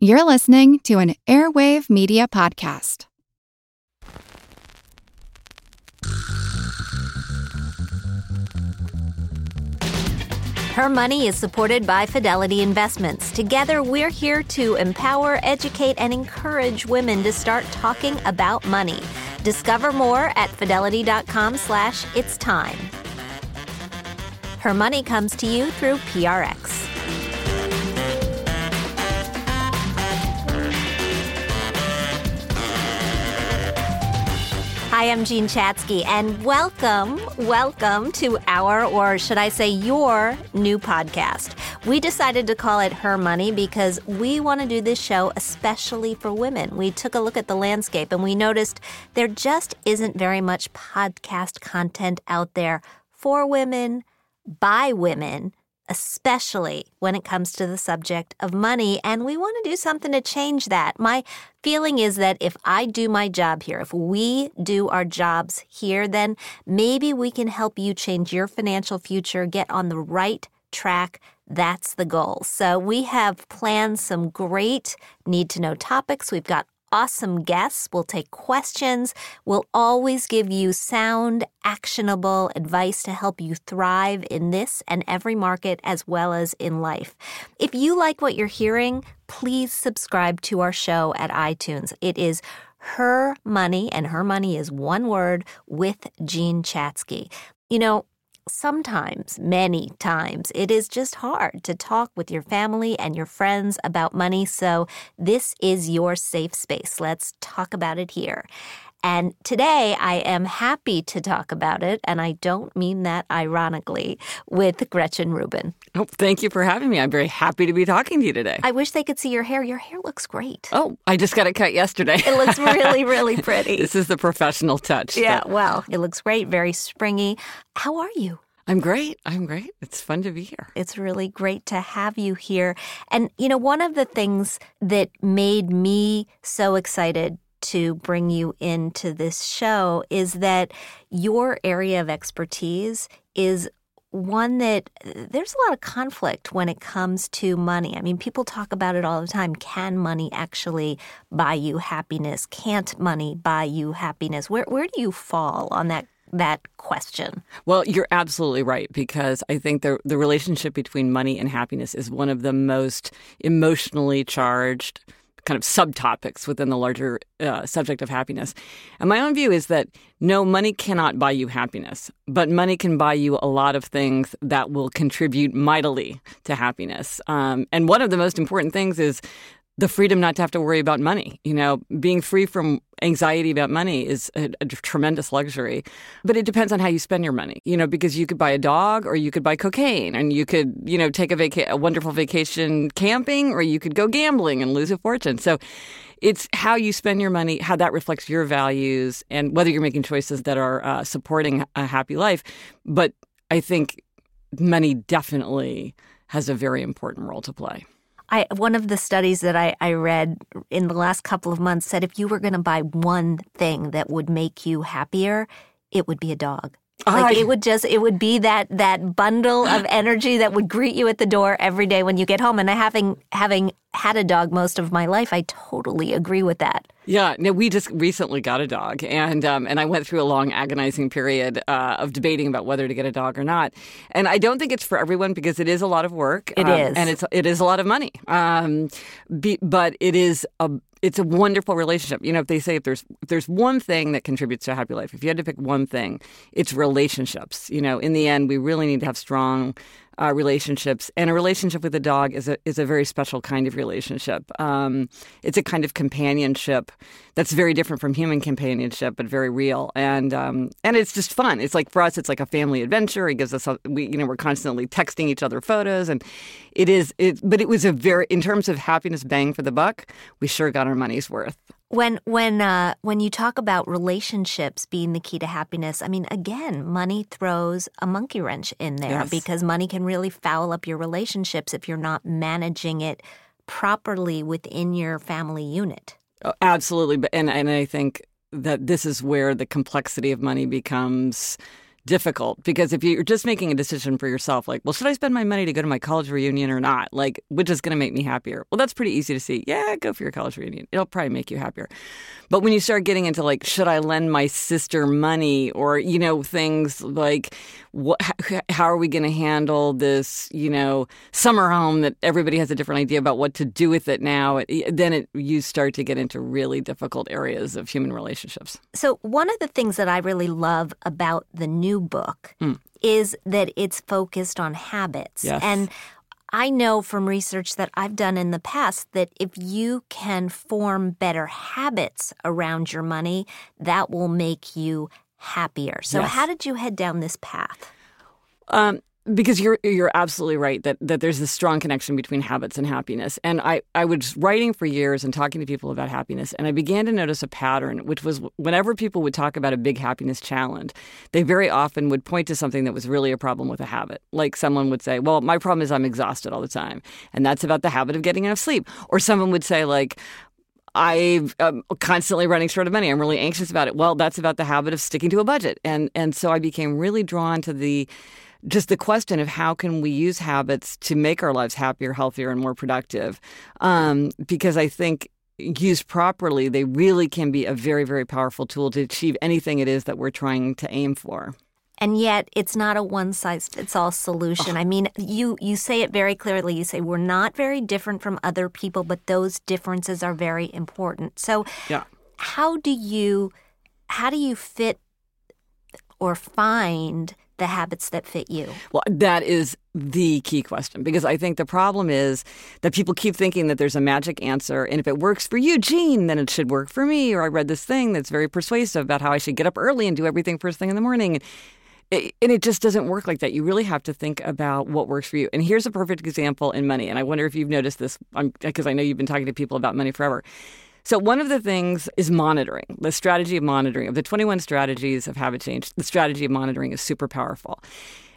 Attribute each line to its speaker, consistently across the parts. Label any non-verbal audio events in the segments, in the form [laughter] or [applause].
Speaker 1: You're listening to an Airwave Media Podcast.
Speaker 2: Her Money is supported by Fidelity Investments. Together, we're here to empower, educate, and encourage women to start talking about money. Discover more at fidelity.com slash it's time. Her Money comes to you through PRX. Hi, I'm Jean Chatzky, and welcome, welcome to our, or should I say, your new podcast. We decided to call it Her Money because we want to do this show especially for women. We took a look at the landscape and we noticed there just isn't very much podcast content out there for women, by women, especially when it comes to the subject of money. And we want to do something to change that. My feeling is that if I do my job here, if we do our jobs here, then maybe we can help you change your financial future, get on the right track. That's the goal. So we have planned some great need to know topics. We've got awesome guests. We'll take questions. We'll always give you sound, actionable advice to help you thrive in this and every market as well as in life. If you like what you're hearing, please subscribe to our show at iTunes. It is her money, and her money is one word with Jean Chatzky. You know, sometimes, many times, it is just hard to talk with your family and your friends about money. So, this is your safe space. Let's talk about it here. And today I am happy to talk about it, and I don't mean that ironically, with Gretchen Rubin.
Speaker 3: Oh, thank you for having me. I'm very happy to be talking to you today.
Speaker 2: I wish they could see your hair. Your hair looks great.
Speaker 3: Oh, I just got it cut yesterday.
Speaker 2: It looks really, really [laughs] pretty.
Speaker 3: this is the professional touch.
Speaker 2: Yeah, well, it looks great, very springy. How are you?
Speaker 3: I'm great. I'm great. It's fun to be here.
Speaker 2: It's really great to have you here. And, you know, one of the things that made me so excited to bring you into this show is that your area of expertise is one that there's a lot of conflict when it comes to money. I mean, people talk about it all the time. Can money actually buy you happiness? Can't money buy you happiness? Where where do you fall on that that question?
Speaker 3: Well, you're absolutely right because I think the the relationship between money and happiness is one of the most emotionally charged kind of subtopics within the larger uh, subject of happiness. And my own view is that no, money cannot buy you happiness, but money can buy you a lot of things that will contribute mightily to happiness. Um, and one of the most important things is the freedom not to have to worry about money. You know, being free from anxiety about money is a, a, tremendous luxury. But it depends on how you spend your money, you know, because you could buy a dog or you could buy cocaine and you could, you know, take a, vaca- a wonderful vacation camping or you could go gambling and lose a fortune. So it's how you spend your money, how that reflects your values, and whether you're making choices that are uh, supporting a happy life. But I think money definitely has a very important role to play.
Speaker 2: I one of the studies that I, I read in the last couple of months said if you were going to buy one thing that would make you happier, it would be a dog. Like it would just it would be that that bundle of [gasps] energy that would greet you at the door every day when you get home. And having having had a dog most of my life, I totally agree with that.
Speaker 3: Yeah, no, we just recently got a dog, and um, and I went through a long agonizing period uh, of debating about whether to get a dog or not. And I don't think it's for everyone because it is a lot of work.
Speaker 2: It
Speaker 3: um,
Speaker 2: is,
Speaker 3: and it's it is a lot of money. Um, be, but it is a it's a wonderful relationship. You know, if they say if there's if there's one thing that contributes to a happy life, if you had to pick one thing, it's relationships. You know, in the end, we really need to have strong uh, relationships, and a relationship with a dog is a is a very special kind of relationship. Um, it's a kind of companionship that's very different from human companionship, but very real, and um, and it's just fun. It's like for us, it's like a family adventure. It gives us, a, we you know, we're constantly texting each other photos, and it is it. But it was a very, in terms of happiness, bang for the buck. We sure got our money's worth.
Speaker 2: When when uh, when you talk about relationships being the key to happiness, I mean, again, money throws a monkey wrench in there
Speaker 3: Yes.
Speaker 2: because money can really foul up your relationships if you're not managing it properly within your family unit.
Speaker 3: Oh, absolutely, and and I think that this is where the complexity of money becomes difficult because if you're just making a decision for yourself, like, well, should I spend my money to go to my college reunion or not? Like, which is going to make me happier? Well, that's pretty easy to see. Yeah, go for your college reunion. It'll probably make you happier. But when you start getting into like, should I lend my sister money or, you know, things like, what, how are we going to handle this, you know, summer home that everybody has a different idea about what to do with it now? Then it, you start to get into really difficult areas of human relationships.
Speaker 2: So, one of the things that I really love about the new book mm. is that it's focused on habits.
Speaker 3: Yes.
Speaker 2: And I know from research that I've done in the past that if you can form better habits around your money, that will make you happier. So,
Speaker 3: yes.
Speaker 2: how did you head down this path?
Speaker 3: Um, because you're you're absolutely right that that there's this strong connection between habits and happiness. And I I was writing for years and talking to people about happiness, and I began to notice a pattern, which was whenever people would talk about a big happiness challenge, they very often would point to something that was really a problem with a habit. Like someone would say, "Well, my problem is I'm exhausted all the time," and that's about the habit of getting enough sleep. Or someone would say, like. I'm um, constantly running short of money. I'm really anxious about it. Well, that's about the habit of sticking to a budget, and and so I became really drawn to the just the question of how can we use habits to make our lives happier, healthier, and more productive. Um, because I think used properly, they really can be a very, very powerful tool to achieve anything it is that we're trying to aim for.
Speaker 2: And yet, it's not a one size fits all solution. Oh. I mean, you you say it very clearly. You say we're not very different from other people, but those differences are very important. So,
Speaker 3: yeah.
Speaker 2: how do you how do you fit or find the habits that fit you?
Speaker 3: Well, that is the key question because I think the problem is that people keep thinking that there's a magic answer. And if it works for you, Jean, then it should work for me. Or I read this thing that's very persuasive about how I should get up early and do everything first thing in the morning. and it just doesn't work like that. You really have to think about what works for you. And here's a perfect example in money. And I wonder if you've noticed this um, because I know you've been talking to people about money forever. So, one of the things is monitoring, the strategy of monitoring. Of the 21 strategies of habit change, the strategy of monitoring is super powerful.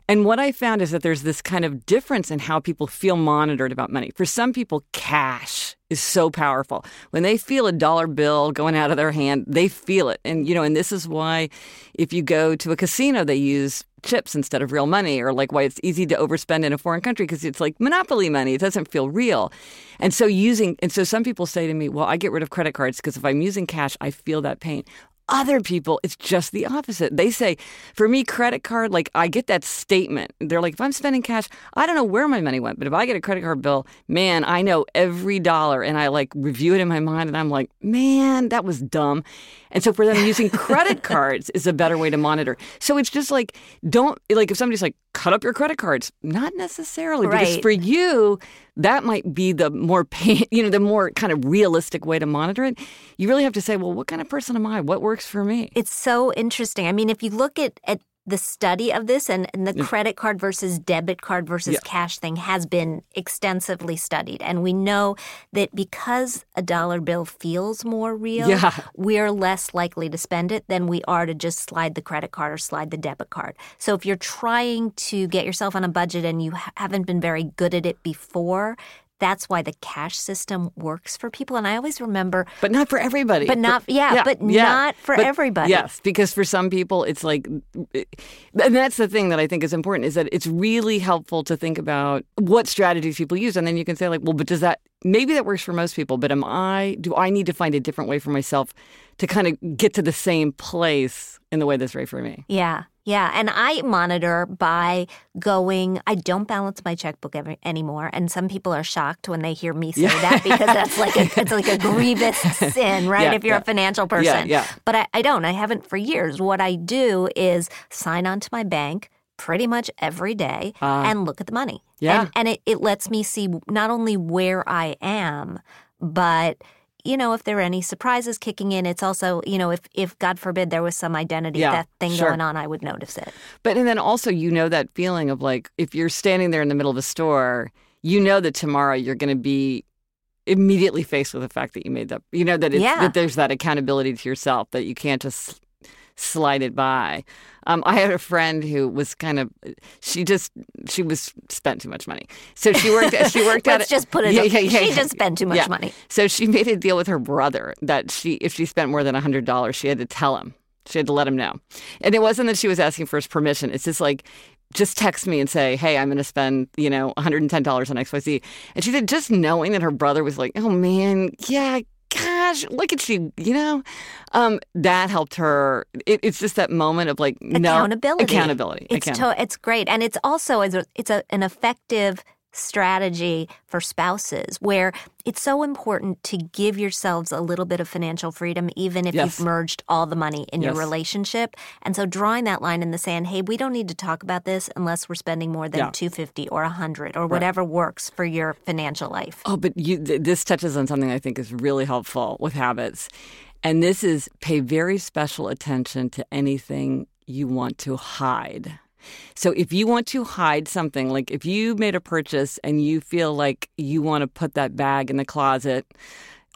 Speaker 3: And what I found is that there's this kind of difference in how people feel monitored about money. For some people, cash is so powerful. When they feel a dollar bill going out of their hand, they feel it. And, you know, and this is why if you go to a casino, they use chips instead of real money, or like why it's easy to overspend in a foreign country because it's like monopoly money. It doesn't feel real. And so using, and so some people say to me, well, I get rid of credit cards because if I'm using cash, I feel that pain other people, it's just the opposite. They say, for me, credit card, like I get that statement. They're like, if I'm spending cash, I don't know where my money went, but if I get a credit card bill, man, I know every dollar and I like review it in my mind and I'm like, man, that was dumb. And so for them, using [laughs] credit cards is a better way to monitor. So it's just like, don't, like if somebody's like, cut up your credit cards, not necessarily.
Speaker 2: Right.
Speaker 3: Because for you, that might be the more [laughs] pain, you know, the more kind of realistic way to monitor it. You really have to say, well, what kind of person am I? What works for me?
Speaker 2: It's so interesting. I mean, if you look at, at the study of this and, and the yeah. credit card versus debit card versus
Speaker 3: yeah.
Speaker 2: cash thing has been extensively studied. And we know that because a dollar bill feels more real,
Speaker 3: yeah.
Speaker 2: we're less likely to spend it than we are to just slide the credit card or slide the debit card. So if you're trying to get yourself on a budget and you haven't been very good at it before, that's why the cash system works for people. And I always remember,
Speaker 3: but not for everybody.
Speaker 2: But not, yeah,
Speaker 3: yeah
Speaker 2: but
Speaker 3: yeah.
Speaker 2: not for
Speaker 3: but,
Speaker 2: everybody.
Speaker 3: Yes, because for some people, it's like, and that's the thing that I think is important is that it's really helpful to think about what strategies people use, and then you can say like, well, but does that maybe that works for most people, but am I? Do I need to find a different way for myself to kind of get to the same place in the way that's right for me?
Speaker 2: Yeah. Yeah, and I monitor by going. I don't balance my checkbook every, anymore, and some people are shocked when they hear me say
Speaker 3: yeah.
Speaker 2: that because that's like a, it's like a [laughs] grievous sin, right?
Speaker 3: Yeah,
Speaker 2: if you're
Speaker 3: yeah.
Speaker 2: a financial person,
Speaker 3: yeah, yeah.
Speaker 2: But I, I don't. I haven't for years. What I do is sign on to my bank pretty much every day
Speaker 3: uh,
Speaker 2: and look at the money.
Speaker 3: Yeah,
Speaker 2: and, and it, it lets me see not only where I am, but you know, if there are any surprises kicking in, it's also, you know, if, if God forbid there was some identity
Speaker 3: yeah,
Speaker 2: that thing
Speaker 3: sure.
Speaker 2: going on, I would notice it.
Speaker 3: But and then also you know that feeling of like if you're standing there in the middle of a store, you know that tomorrow you're going to be immediately faced with the fact that you made that. You know that it's,
Speaker 2: yeah.
Speaker 3: that there's that accountability to yourself that you can't just slide it by. Um, I had a friend who was kind of she just she was spent too much money, so she worked she [laughs] worked
Speaker 2: Let's
Speaker 3: at
Speaker 2: just put it.
Speaker 3: Yeah,
Speaker 2: up.
Speaker 3: yeah, yeah,
Speaker 2: she just spent too much money.
Speaker 3: So she made a deal with her brother that she if she spent more than hundred dollars, she had to tell him. She had to let him know. And it wasn't that she was asking for his permission. It's just like, just text me and say, hey, I'm going to spend, you know, $110 on XYZ. And she said, just knowing that her brother was like, oh man, yeah, gosh, look at you, you know, um, that helped her. It, it's just that moment of like, no,
Speaker 2: accountability.
Speaker 3: Accountability.
Speaker 2: It's, to, it's great. And it's also, it's, a, it's a, an effective strategy for spouses where it's so important to give yourselves a little bit of financial freedom even if
Speaker 3: Yes.
Speaker 2: you've merged all the money in your relationship and so drawing that line in the sand hey we don't need to talk about this unless we're spending more than
Speaker 3: Yeah.
Speaker 2: 250 or 100 or whatever works for your financial life
Speaker 3: Oh, but you, th- this touches on something I think is really helpful with habits. And this is pay very special attention to anything you want to hide. So if you want to hide something, like if you made a purchase and you feel like you want to put that bag in the closet,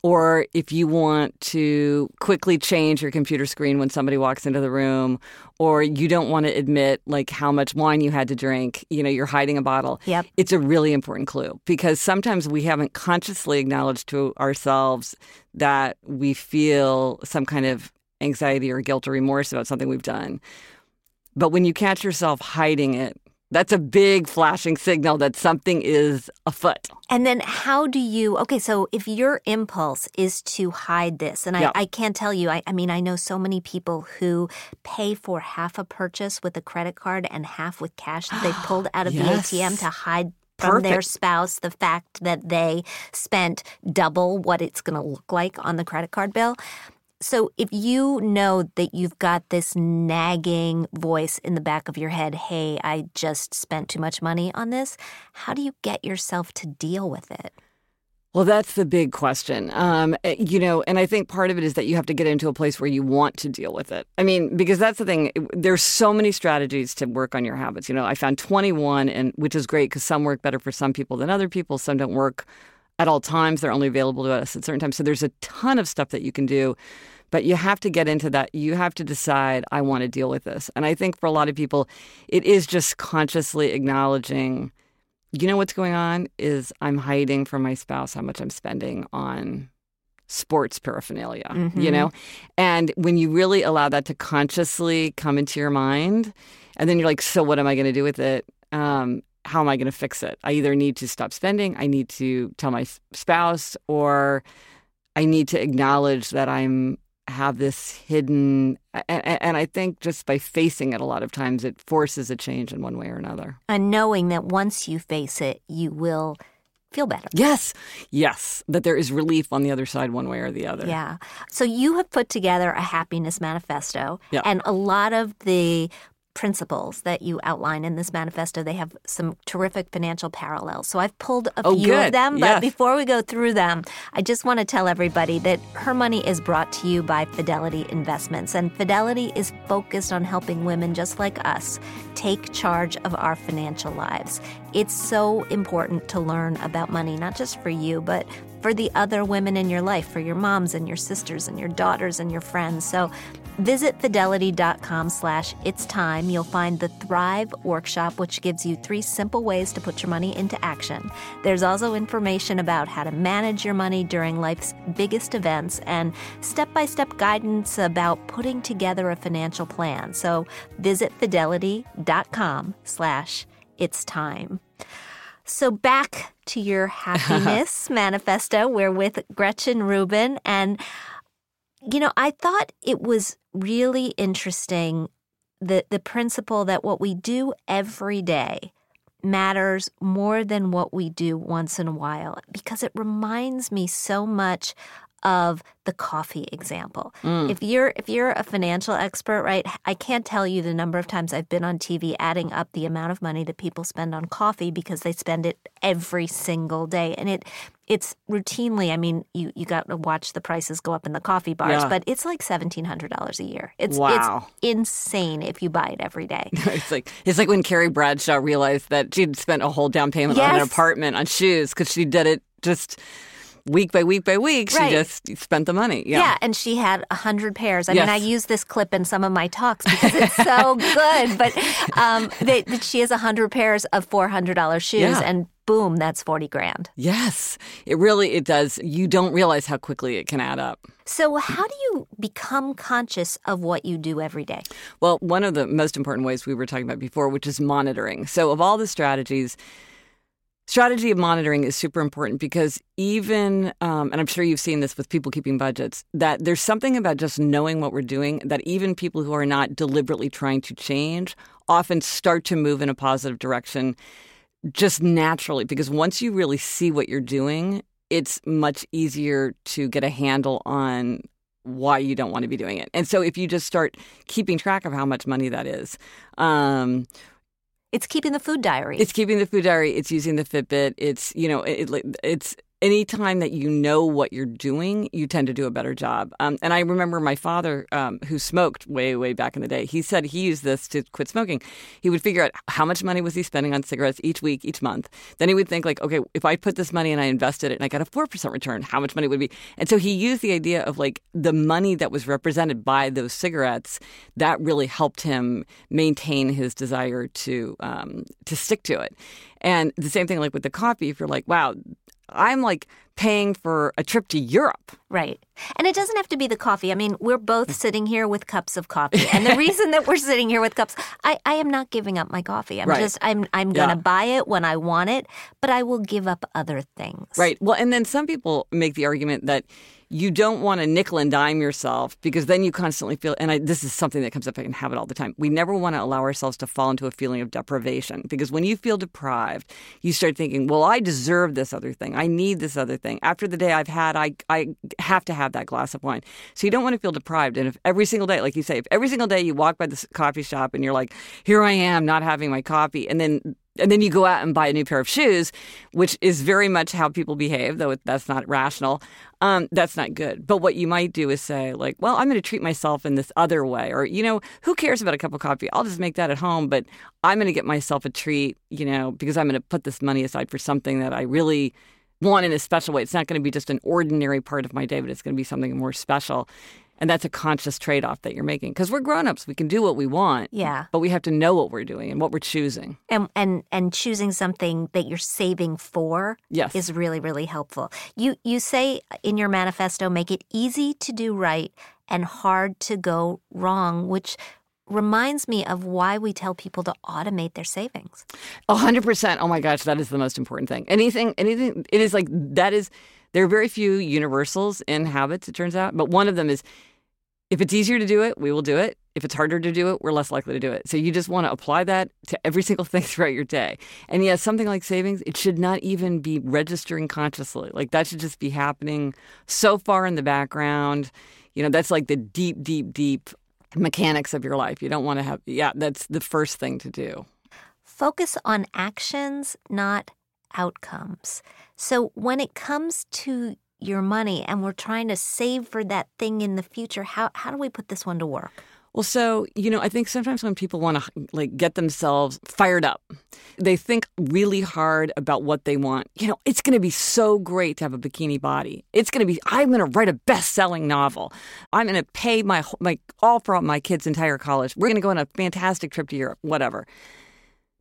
Speaker 3: or if you want to quickly change your computer screen when somebody walks into the room, or you don't want to admit like how much wine you had to drink, you know, you're hiding a bottle.
Speaker 2: Yep.
Speaker 3: It's a really important clue because sometimes we haven't consciously acknowledged to ourselves that we feel some kind of anxiety or guilt or remorse about something we've done. But when you catch yourself hiding it, that's a big flashing signal that something is afoot.
Speaker 2: And then how do you, okay, so if your impulse is to hide this, and I,
Speaker 3: Yeah.
Speaker 2: I can't tell you, I, I mean, I know so many people who pay for half a purchase with a credit card and half with cash that they've pulled [gasps] out of
Speaker 3: Yes.
Speaker 2: the ATM to hide from their spouse the fact that they spent double what it's going to look like on the credit card bill. So if you know that you've got this nagging voice in the back of your head, hey, I just spent too much money on this, how do you get yourself to deal with it?
Speaker 3: Well, that's the big question. Um, eh, you know, and I think part of it is that you have to get into a place where you want to deal with it. I mean, because that's the thing. There's so many strategies to work on your habits. You know, I found 21, and which is great because some work better for some people than other people. Some don't work at all times. They're only available to us at certain times. So there's a ton of stuff that you can do. But you have to get into that. You have to decide, I want to deal with this. And I think for a lot of people, it is just consciously acknowledging you know what's going on is I'm hiding from my spouse how much I'm spending on sports paraphernalia, you
Speaker 2: Mhm.
Speaker 3: know? And when you really allow that to consciously come into your mind, and then you're like, so what am I going to do with it? Um, how am I going to fix it? I either need to stop spending, I need to tell my spouse, or I need to acknowledge that I'm have this hidden and, and I think just by facing it a lot of times it forces a change in one way or another.
Speaker 2: And knowing that once you face it, you will feel better.
Speaker 3: Yes, yes, that there is relief on the other side, one way or the other.
Speaker 2: Yeah. So you have put together a happiness manifesto,
Speaker 3: Yeah.
Speaker 2: and a lot of the principles that you outline in this manifesto they have some terrific financial parallels so i've pulled a
Speaker 3: Oh,
Speaker 2: few of
Speaker 3: good.
Speaker 2: them but
Speaker 3: Yes.
Speaker 2: before we go through them i just want to tell everybody that her money is brought to you by fidelity investments and fidelity is focused on helping women just like us take charge of our financial lives it's so important to learn about money not just for you but for the other women in your life, for your moms and your sisters and your daughters and your friends. So visit fidelity.com slash it's time. You'll find the Thrive workshop, which gives you three simple ways to put your money into action. There's also information about how to manage your money during life's biggest events and step-by-step guidance about putting together a financial plan. So visit fidelity.com slash it's time. So back to your [laughs] happiness manifesto. We're with Gretchen Rubin. And, you know, I thought it was really interesting the, the principle that what we do every day matters more than what we do once in a while because it reminds me so much of the coffee example. Mm. If you're if you're a financial expert, right? I can't tell you the number of times I've been on TV adding up the amount of money that people spend on coffee because they spend it every single day. And it it's routinely, I mean, you you got to watch the prices go up in the coffee bars,
Speaker 3: Yeah.
Speaker 2: but it's like $1700 a year. It's
Speaker 3: Wow.
Speaker 2: it's insane if you buy it every day. [laughs]
Speaker 3: It's like it's like when Carrie Bradshaw realized that she'd spent a whole down payment on an apartment on shoes because she did it just week by week by week. She just spent the money. Yeah.
Speaker 2: Yeah, and she had a hundred pairs. I mean, I use this clip in some of my talks because it's so [laughs] good. But um, she has a hundred pairs of four hundred dollars shoes,
Speaker 3: Yeah.
Speaker 2: and boom, that's 40 grand.
Speaker 3: Yes, it really it does. You don't realize how quickly it can add up.
Speaker 2: So, how do you become conscious of what you do every day?
Speaker 3: Well, one of the most important ways we were talking about before, which is monitoring. So, of all the strategies, strategy of monitoring is super important because even, um, and I'm sure you've seen this with people keeping budgets, that there's something about just knowing what we're doing that even people who are not deliberately trying to change often start to move in a positive direction just naturally because once you really see what you're doing, it's much easier to get a handle on why you don't want to be doing it. And so if you just start keeping track of how much money that is, um,
Speaker 2: it's keeping the food diary.
Speaker 3: It's keeping the food diary. It's using the Fitbit. It's you know it, it's anytime that you know what you're doing, you tend to do a better job. Um, and I remember my father, um, who smoked way, way back in the day, he said he used this to quit smoking. He would figure out how much money was he spending on cigarettes each week, each month. Then he would think like, okay, if I put this money and I invested it and I got a 4% return, how much money would it be? And so he used the idea of like the money that was represented by those cigarettes that really helped him maintain his desire to, um, to stick to it. And the same thing like with the coffee, if you're like, wow, I'm like paying for a trip to Europe.
Speaker 2: Right. And it doesn't have to be the coffee. I mean, we're both sitting here with cups of coffee. And the reason that we're sitting here with cups, I, I am not giving up my coffee. I'm
Speaker 3: right.
Speaker 2: just I'm I'm gonna buy it when I want it, but I will give up other things.
Speaker 3: Right. Well, and then some people make the argument that you don't want to nickel and dime yourself because then you constantly feel and I, this is something that comes up i can have it all the time. We never want to allow ourselves to fall into a feeling of deprivation because when you feel deprived you start thinking well i deserve this other thing. I need this other thing. After the day i've had i, I have to have that glass of wine. So you don't want to feel deprived. And if every single day like you say if every single day you walk by the coffee shop and you're like here i am not having my coffee and then and then you go out and buy a new pair of shoes, which is very much how people behave, though that's not rational. Um, that's not good. But what you might do is say, like, well, I'm going to treat myself in this other way. Or, you know, who cares about a cup of coffee? I'll just make that at home, but I'm going to get myself a treat, you know, because I'm going to put this money aside for something that I really want in a special way. It's not going to be just an ordinary part of my day, but it's going to be something more special. And that's a conscious trade off that you're making because we're grown ups. We can do what we want.
Speaker 2: Yeah.
Speaker 3: But we have to know what we're doing and what we're choosing.
Speaker 2: And and and choosing something that you're saving for
Speaker 3: yes.
Speaker 2: is really, really helpful. You you say in your manifesto, make it easy to do right and hard to go wrong, which reminds me of why we tell people to automate their savings.
Speaker 3: A hundred percent. Oh my gosh, that is the most important thing. Anything anything it is like that is there are very few universals in habits, it turns out, but one of them is if it's easier to do it, we will do it. If it's harder to do it, we're less likely to do it. So you just want to apply that to every [laughs] single thing throughout your day. And yes, something like savings, it should not even be registering consciously. Like that should just be happening so far in the background. You know, that's like the deep, deep, deep mechanics of your life. You don't want to have, yeah, that's the first thing to do.
Speaker 2: Focus on actions, not outcomes. So when it comes to your money and we're trying to save for that thing in the future, how, how do we put this one to work?
Speaker 3: Well, so, you know, I think sometimes when people want to like get themselves fired up, they think really hard about what they want. You know, it's going to be so great to have a bikini body. It's going to be I'm going to write a best-selling novel. I'm going to pay my my all for my kids' entire college. We're going to go on a fantastic trip to Europe, whatever.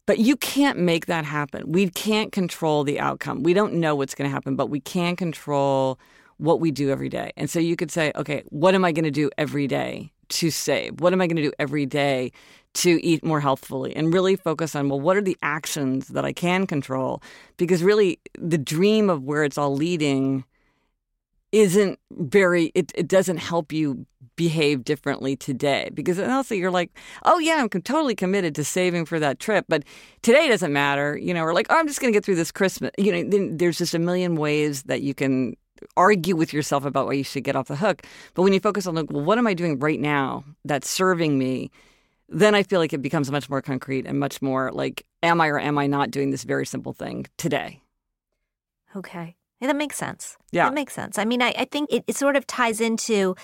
Speaker 3: But you can't make that happen. We can't control the outcome. We don't know what's going to happen, but we can control what we do every day. And so you could say, okay, what am I going to do every day to save? What am I going to do every day to eat more healthfully? And really focus on, well, what are the actions that I can control? Because really, the dream of where it's all leading isn't very, it, it doesn't help you behave differently today because also you're like oh yeah i'm totally committed to saving for that trip but today doesn't matter you know or like oh i'm just going to get through this christmas you know then there's just a million ways that you can argue with yourself about why you should get off the hook but when you focus on like well what am i doing right now that's serving me then i feel like it becomes much more concrete and much more like am i or am i not doing this very simple thing today
Speaker 2: okay yeah, that makes sense.
Speaker 3: Yeah.
Speaker 2: That makes sense. I mean, I, I think it, it sort of ties into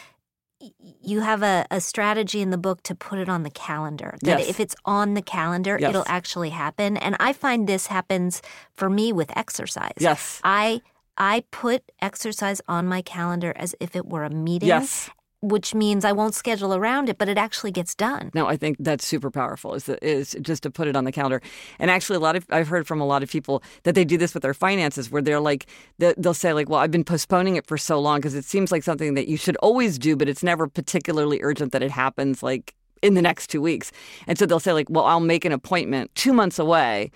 Speaker 2: you have a, a strategy in the book to put it on the calendar. That
Speaker 3: yes.
Speaker 2: if it's on the calendar,
Speaker 3: yes.
Speaker 2: it'll actually happen. And I find this happens for me with exercise.
Speaker 3: Yes.
Speaker 2: I I put exercise on my calendar as if it were a meeting.
Speaker 3: Yes.
Speaker 2: Which means I won't schedule around it, but it actually gets done.
Speaker 3: No, I think that's super powerful. Is is just to put it on the calendar. And actually, a lot of I've heard from a lot of people that they do this with their finances, where they're like they'll say like, "Well, I've been postponing it for so long because it seems like something that you should always do, but it's never particularly urgent that it happens like in the next two weeks." And so they'll say like, "Well, I'll make an appointment two months away."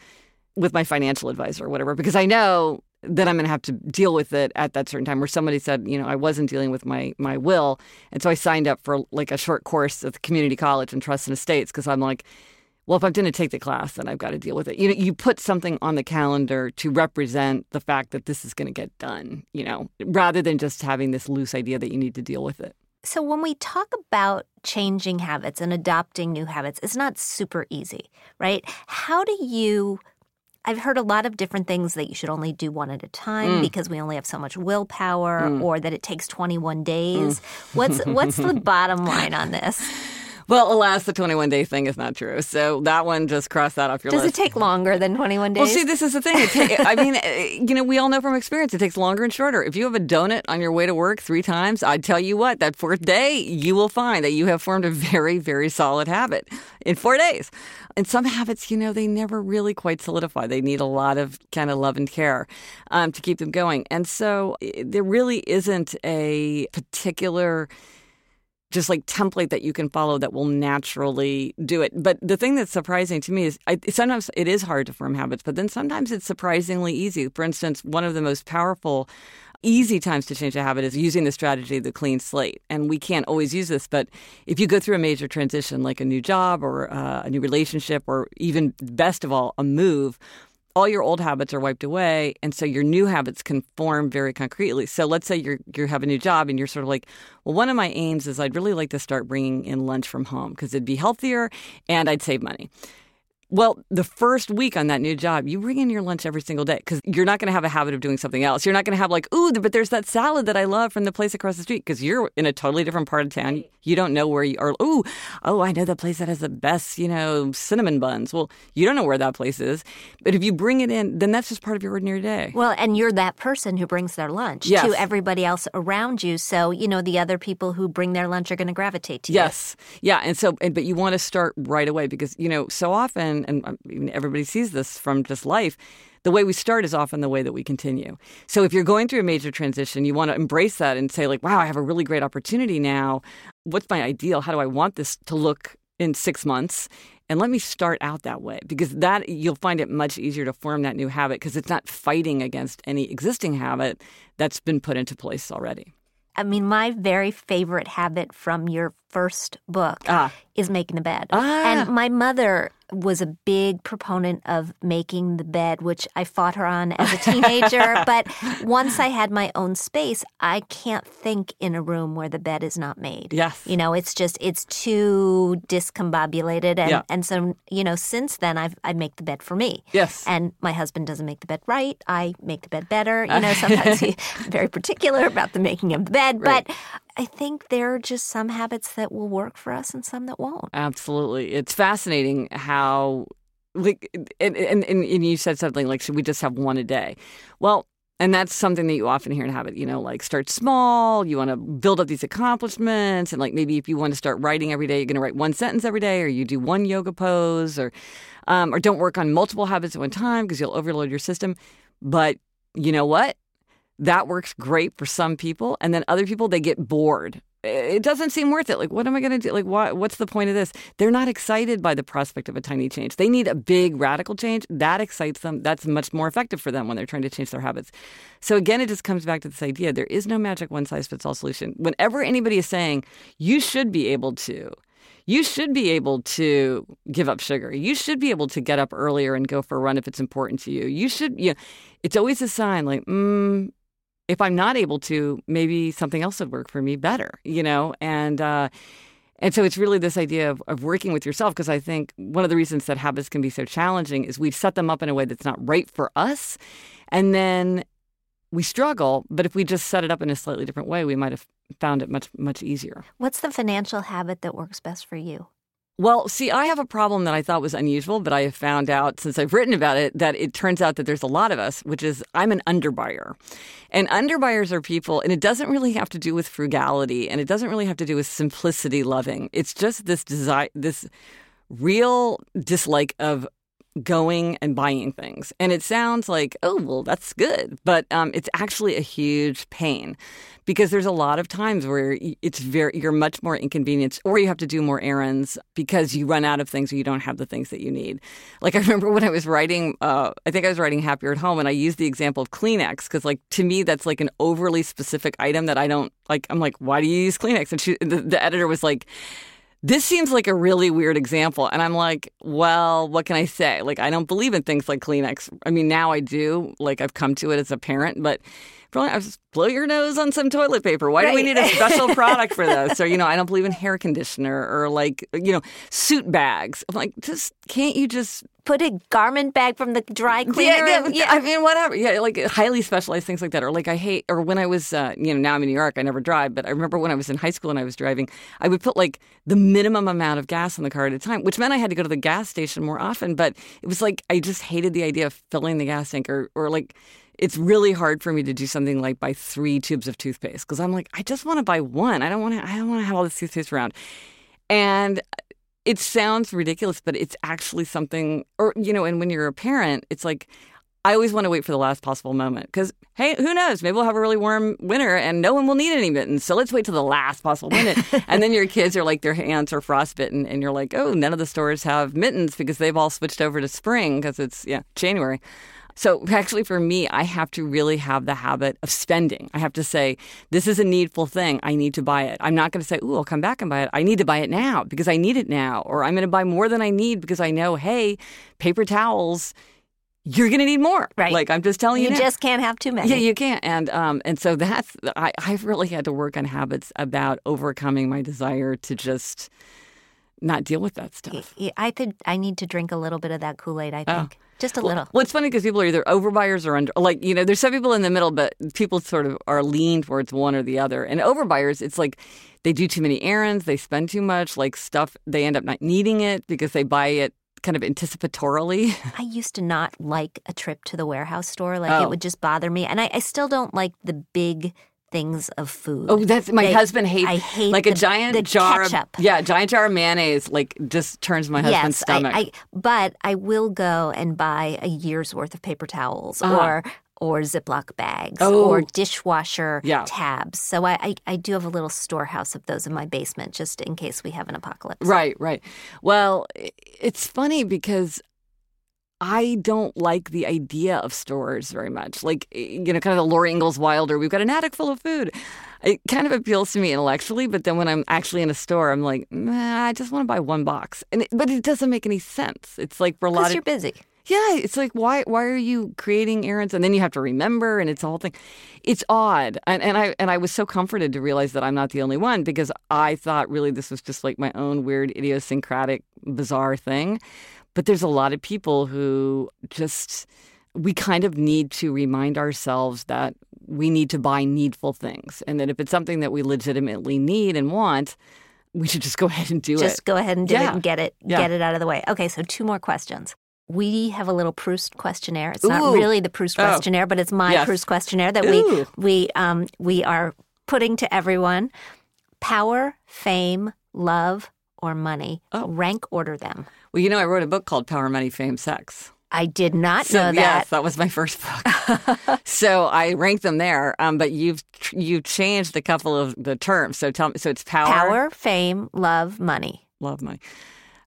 Speaker 3: with my financial advisor or whatever because I know then I'm going to have to deal with it at that certain time. Where somebody said, you know, I wasn't dealing with my my will, and so I signed up for like a short course at the community college in trust and estates because I'm like, well, if I'm going to take the class, then I've got to deal with it. You know, you put something on the calendar to represent the fact that this is going to get done. You know, rather than just having this loose idea that you need to deal with it.
Speaker 2: So when we talk about changing habits and adopting new habits, it's not super easy, right? How do you I've heard a lot of different things that you should only do one at a time mm. because we only have so much willpower mm. or that it takes 21 days. Mm. What's [laughs] what's the bottom line on this?
Speaker 3: Well, alas, the 21 day thing is not true. So that one, just cross that off your
Speaker 2: Does
Speaker 3: list.
Speaker 2: Does it take longer than 21 days?
Speaker 3: Well, see, this is the thing. I mean, [laughs] you know, we all know from experience it takes longer and shorter. If you have a donut on your way to work three times, I'd tell you what, that fourth day, you will find that you have formed a very, very solid habit in four days. And some habits, you know, they never really quite solidify. They need a lot of kind of love and care um, to keep them going. And so eh, there really isn't a particular just like template that you can follow that will naturally do it. But the thing that's surprising to me is I, sometimes it is hard to form habits, but then sometimes it's surprisingly easy. For instance, one of the most powerful easy times to change a habit is using the strategy of the clean slate. And we can't always use this, but if you go through a major transition like a new job or uh, a new relationship or even best of all, a move, all your old habits are wiped away. And so your new habits can form very concretely. So let's say you're you have a new job and you're sort of like well one of my aims is i'd really like to start bringing in lunch from home because it'd be healthier and i'd save money well, the first week on that new job, you bring in your lunch every single day because you're not going to have a habit of doing something else. You're not going to have like, ooh, but there's that salad that I love from the place across the street because you're in a totally different part of town. You don't know where you are. Ooh, oh, I know the place that has the best, you know, cinnamon buns. Well, you don't know where that place is. But if you bring it in, then that's just part of your ordinary day.
Speaker 2: Well, and you're that person who brings their lunch
Speaker 3: yes.
Speaker 2: to everybody else around you. So, you know, the other people who bring their lunch are going to gravitate to
Speaker 3: you. Yes. Yeah. And so, and, but you want to start right away because, you know, so often, and um, everybody sees this from just life. The way we start is often the way that we continue. So if you're going through a major transition, you want to embrace that and say, like, wow, I have a really great opportunity now. What's my ideal? How do I want this to look in six months? And let me start out that way because that you'll find it much easier to form that new habit because it's not fighting against any existing habit that's been put into place already.
Speaker 2: I mean, my very favorite habit from your first book ah. is making the bed.
Speaker 3: Ah.
Speaker 2: And my mother was a big proponent of making the bed, which I fought her on as a [laughs] teenager. but once I had my own space, I can't think in a room where the bed is not made.
Speaker 3: Yes.
Speaker 2: You know, it's just, it's too discombobulated. And,
Speaker 3: yeah.
Speaker 2: and so, you know, since then, I've, I make the bed for me.
Speaker 3: Yes.
Speaker 2: And my husband doesn't make the bed right. I make the bed better. You [laughs] know, sometimes he's very particular about the making of the bed.
Speaker 3: Right.
Speaker 2: But I think there are just some habits that will work for us and some that won't.
Speaker 3: Absolutely. It's fascinating how like and, and, and you said something like should we just have one a day? Well, and that's something that you often hear in habit, you know, like start small, you want to build up these accomplishments. And like maybe if you want to start writing every day, you're going to write one sentence every day, or you do one yoga pose, or, um, or don't work on multiple habits at one time because you'll overload your system. But you know what? That works great for some people and then other people they get bored. It doesn't seem worth it. Like what am i going to do? Like what, what's the point of this? They're not excited by the prospect of a tiny change. They need a big radical change. That excites them. That's much more effective for them when they're trying to change their habits. So again it just comes back to this idea there is no magic one size fits all solution. Whenever anybody is saying you should be able to you should be able to give up sugar. You should be able to get up earlier and go for a run if it's important to you. You should, you know, it's always a sign like, mm, if I'm not able to, maybe something else would work for me better, you know? And, uh, and so it's really this idea of, of working with yourself because I think one of the reasons that habits can be so challenging is we set them up in a way that's not right for us. And then we struggle, but if we just set it up in a slightly different way, we might have found it much, much easier.
Speaker 2: What's the financial habit that works best for you?
Speaker 3: Well, see, I have a problem that I thought was unusual, but I have found out since I've written about it that it turns out that there's a lot of us, which is I'm an underbuyer. And underbuyers are people, and it doesn't really have to do with frugality and it doesn't really have to do with simplicity loving. It's just this desire, this real dislike of going and buying things. And it sounds like, oh, well, that's good. But um, it's actually a huge pain because there's a lot of times where it's very, you're much more inconvenienced or you have to do more errands because you run out of things or you don't have the things that you need. Like [laughs] I remember when I was writing, uh, I think I was writing Happier at Home and I used the example of Kleenex because like to me, that's like an overly specific item that I don't like. I'm like, why do you use Kleenex? And she, the, the editor was like, this seems like a really weird example. And I'm like, well, what can I say? Like, I don't believe in things like Kleenex. I mean, now I do. Like, I've come to it as a parent, but probably I just blow your nose on some toilet paper. Why right. do we need a special [laughs] product for this? Or, you know, I don't believe in hair conditioner or like, you know, suit bags. I'm like, just can't you just
Speaker 2: put a garment bag from the dry cleaner.
Speaker 3: Yeah, yeah, I mean, whatever. Yeah, like highly specialized things like that. Or like I hate, or when I was, uh, you know, now I'm in New York, I never drive, but I remember when I was in high school and I was driving, I would put like the minimum amount of gas in the car at a time, which meant I had to go to the gas station more often. But it was like, I just hated the idea of filling the gas tank or, or like, it's really hard for me to do something like buy three tubes of toothpaste because I'm like, I just want to buy one. I don't want to. I don't want to have all this toothpaste around. And it sounds ridiculous, but it's actually something, or, you know, and when you're a parent, it's like, I always want to wait for the last possible moment because, hey, who knows? Maybe we'll have a really warm winter and no one will need any mittens. So let's wait till the last possible minute. [laughs] and then your kids are like, their hands are frostbitten, and you're like, oh, none of the stores have mittens because they've all switched over to spring because it's, yeah, January. So [laughs] actually, for me, I have to really have the habit of spending. I have to say, this is a needful thing. I need to buy it. I'm not going to say, ooh, I'll come back and buy it. I need to buy it now because I need it now. Or I'm going to buy more than I need because I know, hey, paper towels you're going to need more.
Speaker 2: Right.
Speaker 3: Like I'm just telling you.
Speaker 2: You
Speaker 3: now.
Speaker 2: just can't have too many.
Speaker 3: Yeah, you can't. And um, and so that's I I've really had to work on habits about overcoming my desire to just not deal with that stuff.
Speaker 2: I could. I need to drink a little bit of that Kool Aid. I oh. think. Just a little.
Speaker 3: Well, it's funny because people are either overbuyers or under. Like you know, there's some people in the middle, but people sort of are lean towards one or the other. And overbuyers, it's like they do too many errands, they spend too much, like stuff. They end up not needing it because they buy it kind of anticipatorily. [laughs]
Speaker 2: I used to not like a trip to the warehouse store. Like oh. it would just bother me, and I, I still don't like the big things of food.
Speaker 3: Oh, that's my
Speaker 2: they,
Speaker 3: husband hates.
Speaker 2: I hate
Speaker 3: like
Speaker 2: the,
Speaker 3: a giant jar.
Speaker 2: Ketchup.
Speaker 3: Of, yeah, giant jar of mayonnaise like just turns my husband's
Speaker 2: yes,
Speaker 3: stomach.
Speaker 2: I, I, but I will go and buy a year's worth of paper towels uh-huh. or or Ziploc bags
Speaker 3: oh.
Speaker 2: or dishwasher
Speaker 3: yeah.
Speaker 2: tabs. So I, I, I, do have a little storehouse of those in my basement just in case we have an apocalypse.
Speaker 3: Right, right. Well, it's funny because I don't like the idea of stores very much. Like, eh, you know, kind of the Laura Ingalls Wilder, we've got an attic full of food. It kind of appeals to me intellectually, but then when I'm actually in a store, I'm like, I just want to buy one box. And it, but it doesn't make any sense. It's like for a lot
Speaker 2: of
Speaker 3: you're
Speaker 2: busy.
Speaker 3: Yeah, it's like why why are you creating errands and then you have to remember and it's a whole thing. It's odd. And and I and I was so comforted to realize that I'm not the only one because I thought really this was just like my own weird idiosyncratic bizarre thing. But there's a lot of people who just, we kind of need to remind ourselves that we need to buy needful things. And that if it's something that we legitimately need and want, we should just go [laughs] ahead and do
Speaker 2: just
Speaker 3: it.
Speaker 2: Just go ahead and do
Speaker 3: yeah.
Speaker 2: it and get it,
Speaker 3: yeah.
Speaker 2: get it out of the way. Okay, so two more questions. We have a little Proust questionnaire. It's
Speaker 3: Ooh.
Speaker 2: not really the Proust
Speaker 3: oh.
Speaker 2: questionnaire, but it's my
Speaker 3: yes.
Speaker 2: Proust questionnaire that
Speaker 3: Ooh.
Speaker 2: we we um we are putting to everyone. Power, fame, love, or money.
Speaker 3: Oh.
Speaker 2: Rank order them.
Speaker 3: Well, you know, I wrote a book called Power, Money, Fame, Sex.
Speaker 2: I did not
Speaker 3: so,
Speaker 2: know that.
Speaker 3: Yes, that was my first book. [laughs] so I ranked them there. Um, but you've you've changed a couple of the terms. So tell me. So it's power,
Speaker 2: power, fame, love, money.
Speaker 3: Love money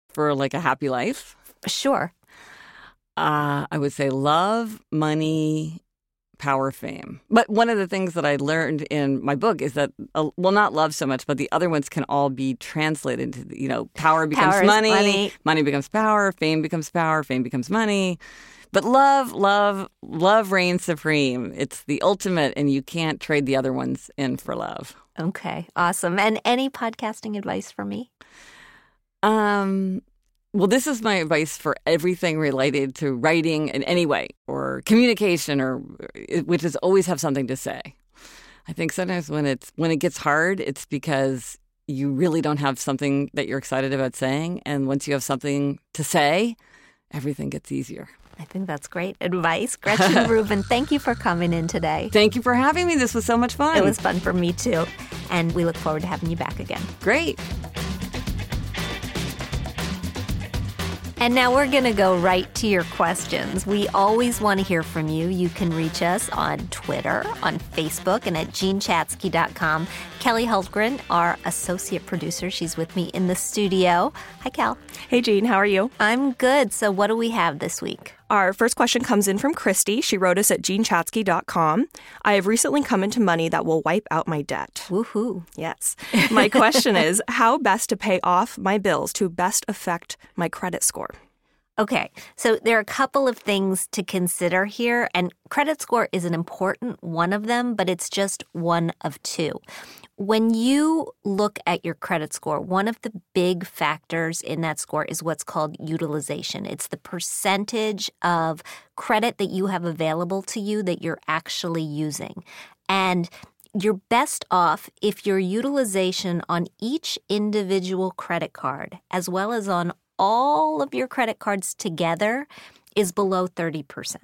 Speaker 3: for like a happy life.
Speaker 2: Sure.
Speaker 3: Uh, I would say love, money, power fame. But one of the things that I learned in my book is that, uh, well, not love so much, but the other ones can all be translated to, you know, power becomes
Speaker 2: power
Speaker 3: money,
Speaker 2: money,
Speaker 3: money becomes power, fame becomes power, fame becomes money. But love, love, love reigns supreme. It's the ultimate, and you can't trade the other ones in for love.
Speaker 2: Okay, awesome. And any podcasting advice for me?
Speaker 3: Um, well, this is my advice for everything related to writing in any way or communication or uh, which is always have something to say. I think sometimes when it's when it gets hard, it's because you really don't have something that you're excited about saying. And once you have something to say, everything gets easier.
Speaker 2: I think that's great advice. Gretchen [laughs] Rubin, thank you for coming in today.
Speaker 3: Thank you for having me. This was so much fun.
Speaker 2: It was fun for me too. And we look forward to having you back again.
Speaker 3: Great.
Speaker 2: And now we're going to go right to your questions. We always want to hear from you. You can reach us on Twitter, on Facebook, and at jeanchatzky.com. Kelly Hultgren, our associate producer, she's with me in the studio. Hi, Kel.
Speaker 4: Hey, Jean, how are you?
Speaker 2: I'm good. So, what do we have this week?
Speaker 4: Our first question comes in from Christy. She wrote us at jeanchatzky.com. I have recently come into money that will wipe out my debt.
Speaker 2: Woohoo.
Speaker 4: Yes. My question is [laughs] how best to pay off my bills to best affect my credit score?
Speaker 2: Okay, so there are a couple of things to consider here, and credit score is an important one of them, but it's just one of two. When you look at your credit score, one of the big factors in that score is what's called utilization. It's the percentage of credit that you have available to you that you're actually using. And you're best off if your utilization on each individual credit card, as well as on all of your credit cards together, is below 30%.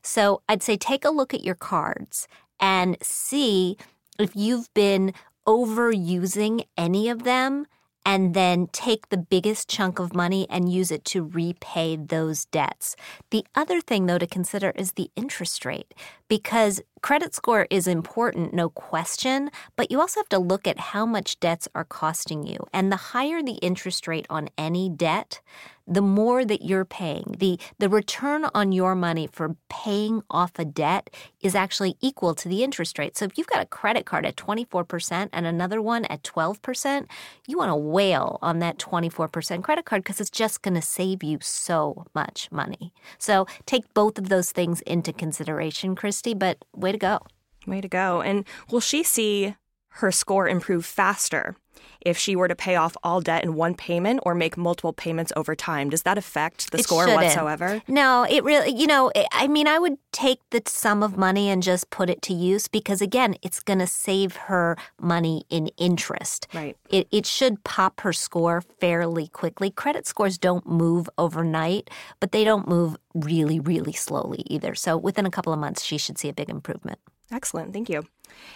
Speaker 2: So I'd say take a look at your cards and see if you've been overusing any of them and then take the biggest chunk of money and use it to repay those debts. The other thing, though, to consider is the interest rate because credit score is important, no question, but you also have to look at how much debts are costing you. And the higher the interest rate on any debt, the more that you're paying. The, the return on your money for paying off a debt is actually equal to the interest rate. So if you've got a credit card at 24% and another one at 12%, you want to whale on that 24% credit card because it's just going to save you so much money. So take both of those things into consideration, Christy, but way to go.
Speaker 4: Way to go. And will she see her score improve faster if she were to pay off all debt in one payment or make multiple payments over time. Does that affect the
Speaker 2: It
Speaker 4: score
Speaker 2: shouldn't.
Speaker 4: whatsoever?
Speaker 2: No, it really, you know, I mean, I would take the sum of money and just put it to use because, again, it's going to save her money in interest.
Speaker 4: Right.
Speaker 2: It, it should pop her score fairly quickly. Credit scores don't move overnight, but they don't move really, really slowly either. So within a couple of months, she should see a big improvement.
Speaker 4: Excellent. Thank you.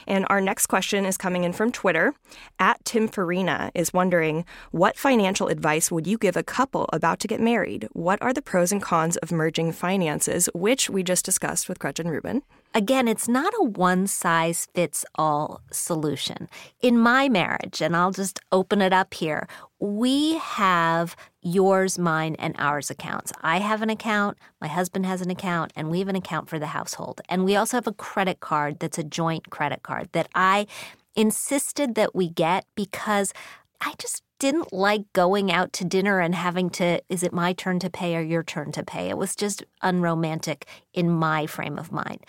Speaker 4: And our next question is coming in from Twitter. At Tim Farina is wondering what financial advice would you give a couple about to get married? What are the pros and cons of merging finances, which we just discussed with Gretchen Rubin?
Speaker 2: Again, it's not a one size fits all solution. In my marriage, and I'll just open it up here, we have yours, mine, and ours accounts. I have an account, my husband has an account, and we have an account for the household. And we also have a credit card that's a joint credit card that I insisted that we get because I just didn't like going out to dinner and having to, is it my turn to pay or your turn to pay? It was just unromantic in my frame of mind.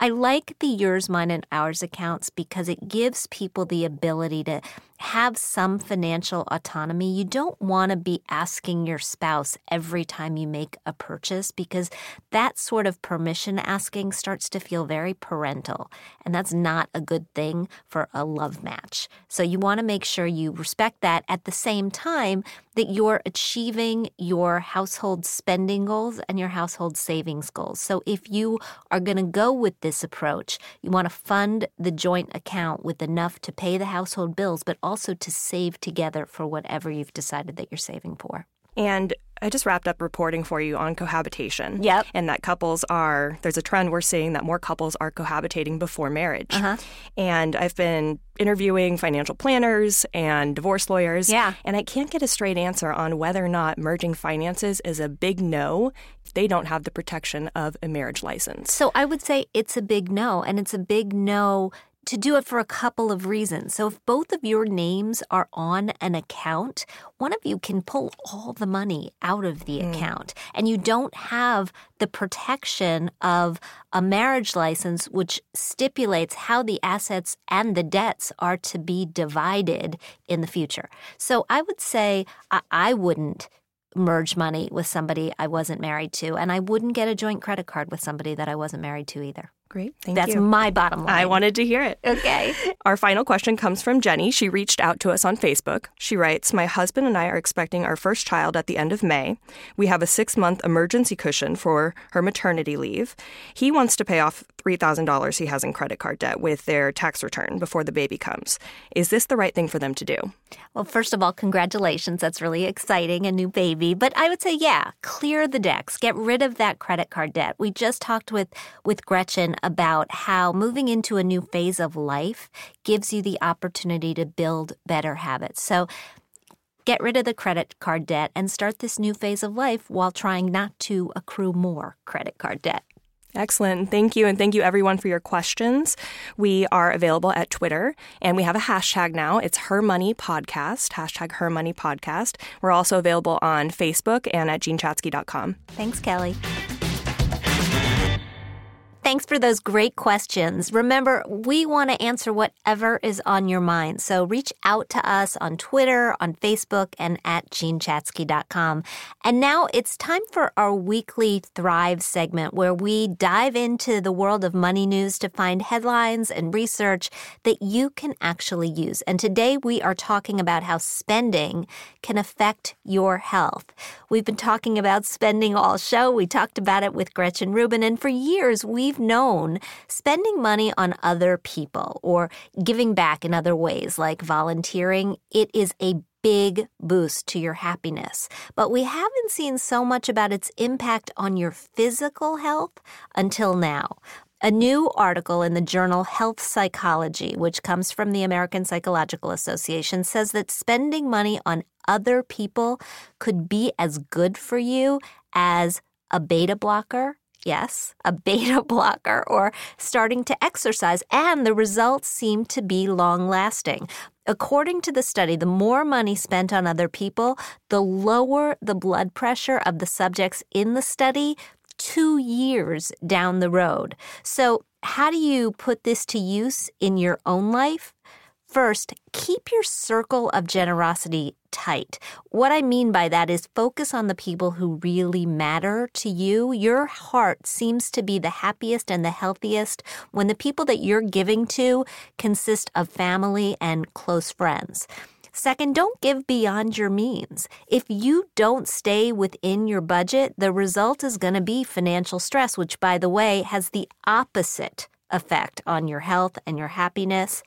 Speaker 2: I like the yours, mine, and ours accounts because it gives people the ability to have some financial autonomy. You don't want to be asking your spouse every time you make a purchase because that sort of permission asking starts to feel very parental. And that's not a good thing for a love match. So you want to make sure you respect that at the same time that you're achieving your household spending goals and your household savings goals. So if you are going to go with this approach, you want to fund the joint account with enough to pay the household bills, but also to save together for whatever you've decided that you're saving for.
Speaker 4: And I just wrapped up reporting for you on cohabitation.
Speaker 2: Yep.
Speaker 4: And that couples are, there's a trend we're seeing that more couples are cohabitating before marriage.
Speaker 2: Uh-huh.
Speaker 4: And I've been interviewing financial planners and divorce lawyers.
Speaker 2: Yeah.
Speaker 4: And I can't get a straight answer on whether or not merging finances is a big no if they don't have the protection of a marriage license.
Speaker 2: So I would say it's a big no, and it's a big no to do it for a couple of reasons. So if both of your names are on an account, one of you can pull all the money out of the hmm. account, and you don't have the protection of a marriage license, which stipulates how the assets and the debts are to be divided in the future. So I would say I, I wouldn't merge money with somebody I wasn't married to, and I wouldn't get a joint credit card with somebody that I wasn't married to either.
Speaker 4: Great. Thank you.
Speaker 2: That's
Speaker 4: you.
Speaker 2: my bottom line.
Speaker 4: I wanted to hear it.
Speaker 2: Okay. [laughs]
Speaker 4: Our final question comes from Jenny. She reached out to us on Facebook. She writes My husband and I are expecting our first child at the end of May. We have a six month emergency cushion for her maternity leave. He wants to pay off $3,000 he has in credit card debt with their tax return before the baby comes. Is this the right thing for them to do?
Speaker 2: Well, first of all, congratulations. That's really exciting, a new baby. But I would say, yeah, clear the decks. Get rid of that credit card debt. We just talked with, with Gretchen about how moving into a new phase of life gives you the opportunity to build better habits. So get rid of the credit card debt and start this new phase of life while trying not to accrue more credit card debt.
Speaker 4: Excellent. Thank you. And thank you everyone for your questions. We are available at Twitter and we have a hashtag now. It's Her Money Podcast, hashtag Her Money Podcast. We're also available on Facebook and at jeanchatzky.com.
Speaker 2: Thanks, Kelly. Thanks for those great questions. Remember, we want to answer whatever is on your mind. So reach out to us on Twitter, on Facebook, and at jeanchatzky.com. And now it's time for our weekly Thrive segment where we dive into the world of money news to find headlines and research that you can actually use. And today we are talking about how spending can affect your health. We've been talking about spending all show. We talked about it with Gretchen Rubin. And for years, we've known spending money on other people or giving back in other ways, like volunteering, it is a big boost to your happiness. But we haven't seen so much about its impact on your physical health until now. A new article in the journal Health Psychology, which comes from the American Psychological Association, says that spending money on other people could be as good for you as a beta blocker yes, a beta [laughs] blocker, or starting to exercise, and the results seem to be long lasting. According to the study, the more money spent on other people, the lower the blood pressure of the subjects in the study two years down the road. So, how do you put this to use in your own life? First, keep your circle of generosity tight. What I mean by that is focus on the people who really matter to you. Your heart seems to be the happiest and the healthiest when the people that you're giving to consist of family and close friends. Second, don't give beyond your means. If you don't stay within your budget, the result is going to be financial stress, which, by the way, has the opposite effect on your health and your happiness.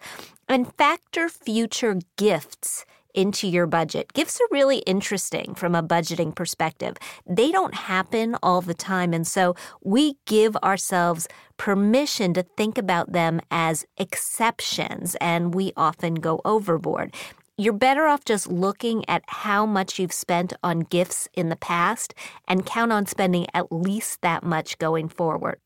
Speaker 2: And factor future gifts into your budget. Gifts are really interesting from a budgeting perspective. They don't happen all the time. And so we give ourselves permission to think about them as exceptions, and we often go overboard. You're better off just looking at how much you've spent on gifts in the past and count on spending at least that much going forward.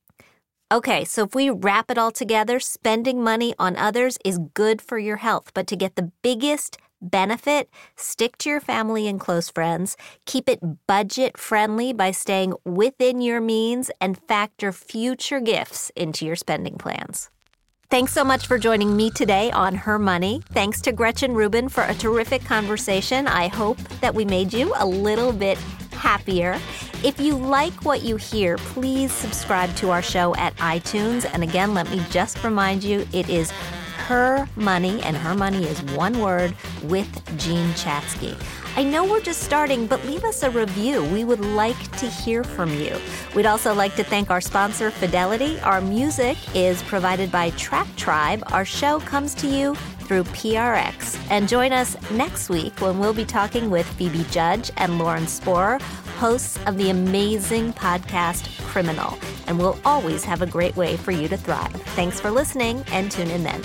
Speaker 2: Okay, so if we wrap it all together, spending money on others is good for your health, but to get the biggest benefit, stick to your family and close friends, keep it budget friendly by staying within your means, and factor future gifts into your spending plans. Thanks so much for joining me today on Her Money. Thanks to Gretchen Rubin for a terrific conversation. I hope that we made you a little bit happier. If you like what you hear, please subscribe to our show at iTunes. And again, let me just remind you it is her money, and her money is one word with Jean Chatzky. I know we're just starting, but leave us a review. We would like to hear from you. We'd also like to thank our sponsor, Fidelity. Our music is provided by Track Tribe. Our show comes to you through PRX. And join us next week when we'll be talking with Phoebe Judge and Lauren Spohrer, hosts of the amazing podcast Criminal. And we'll always have a great way for you to thrive. Thanks for listening and tune in then.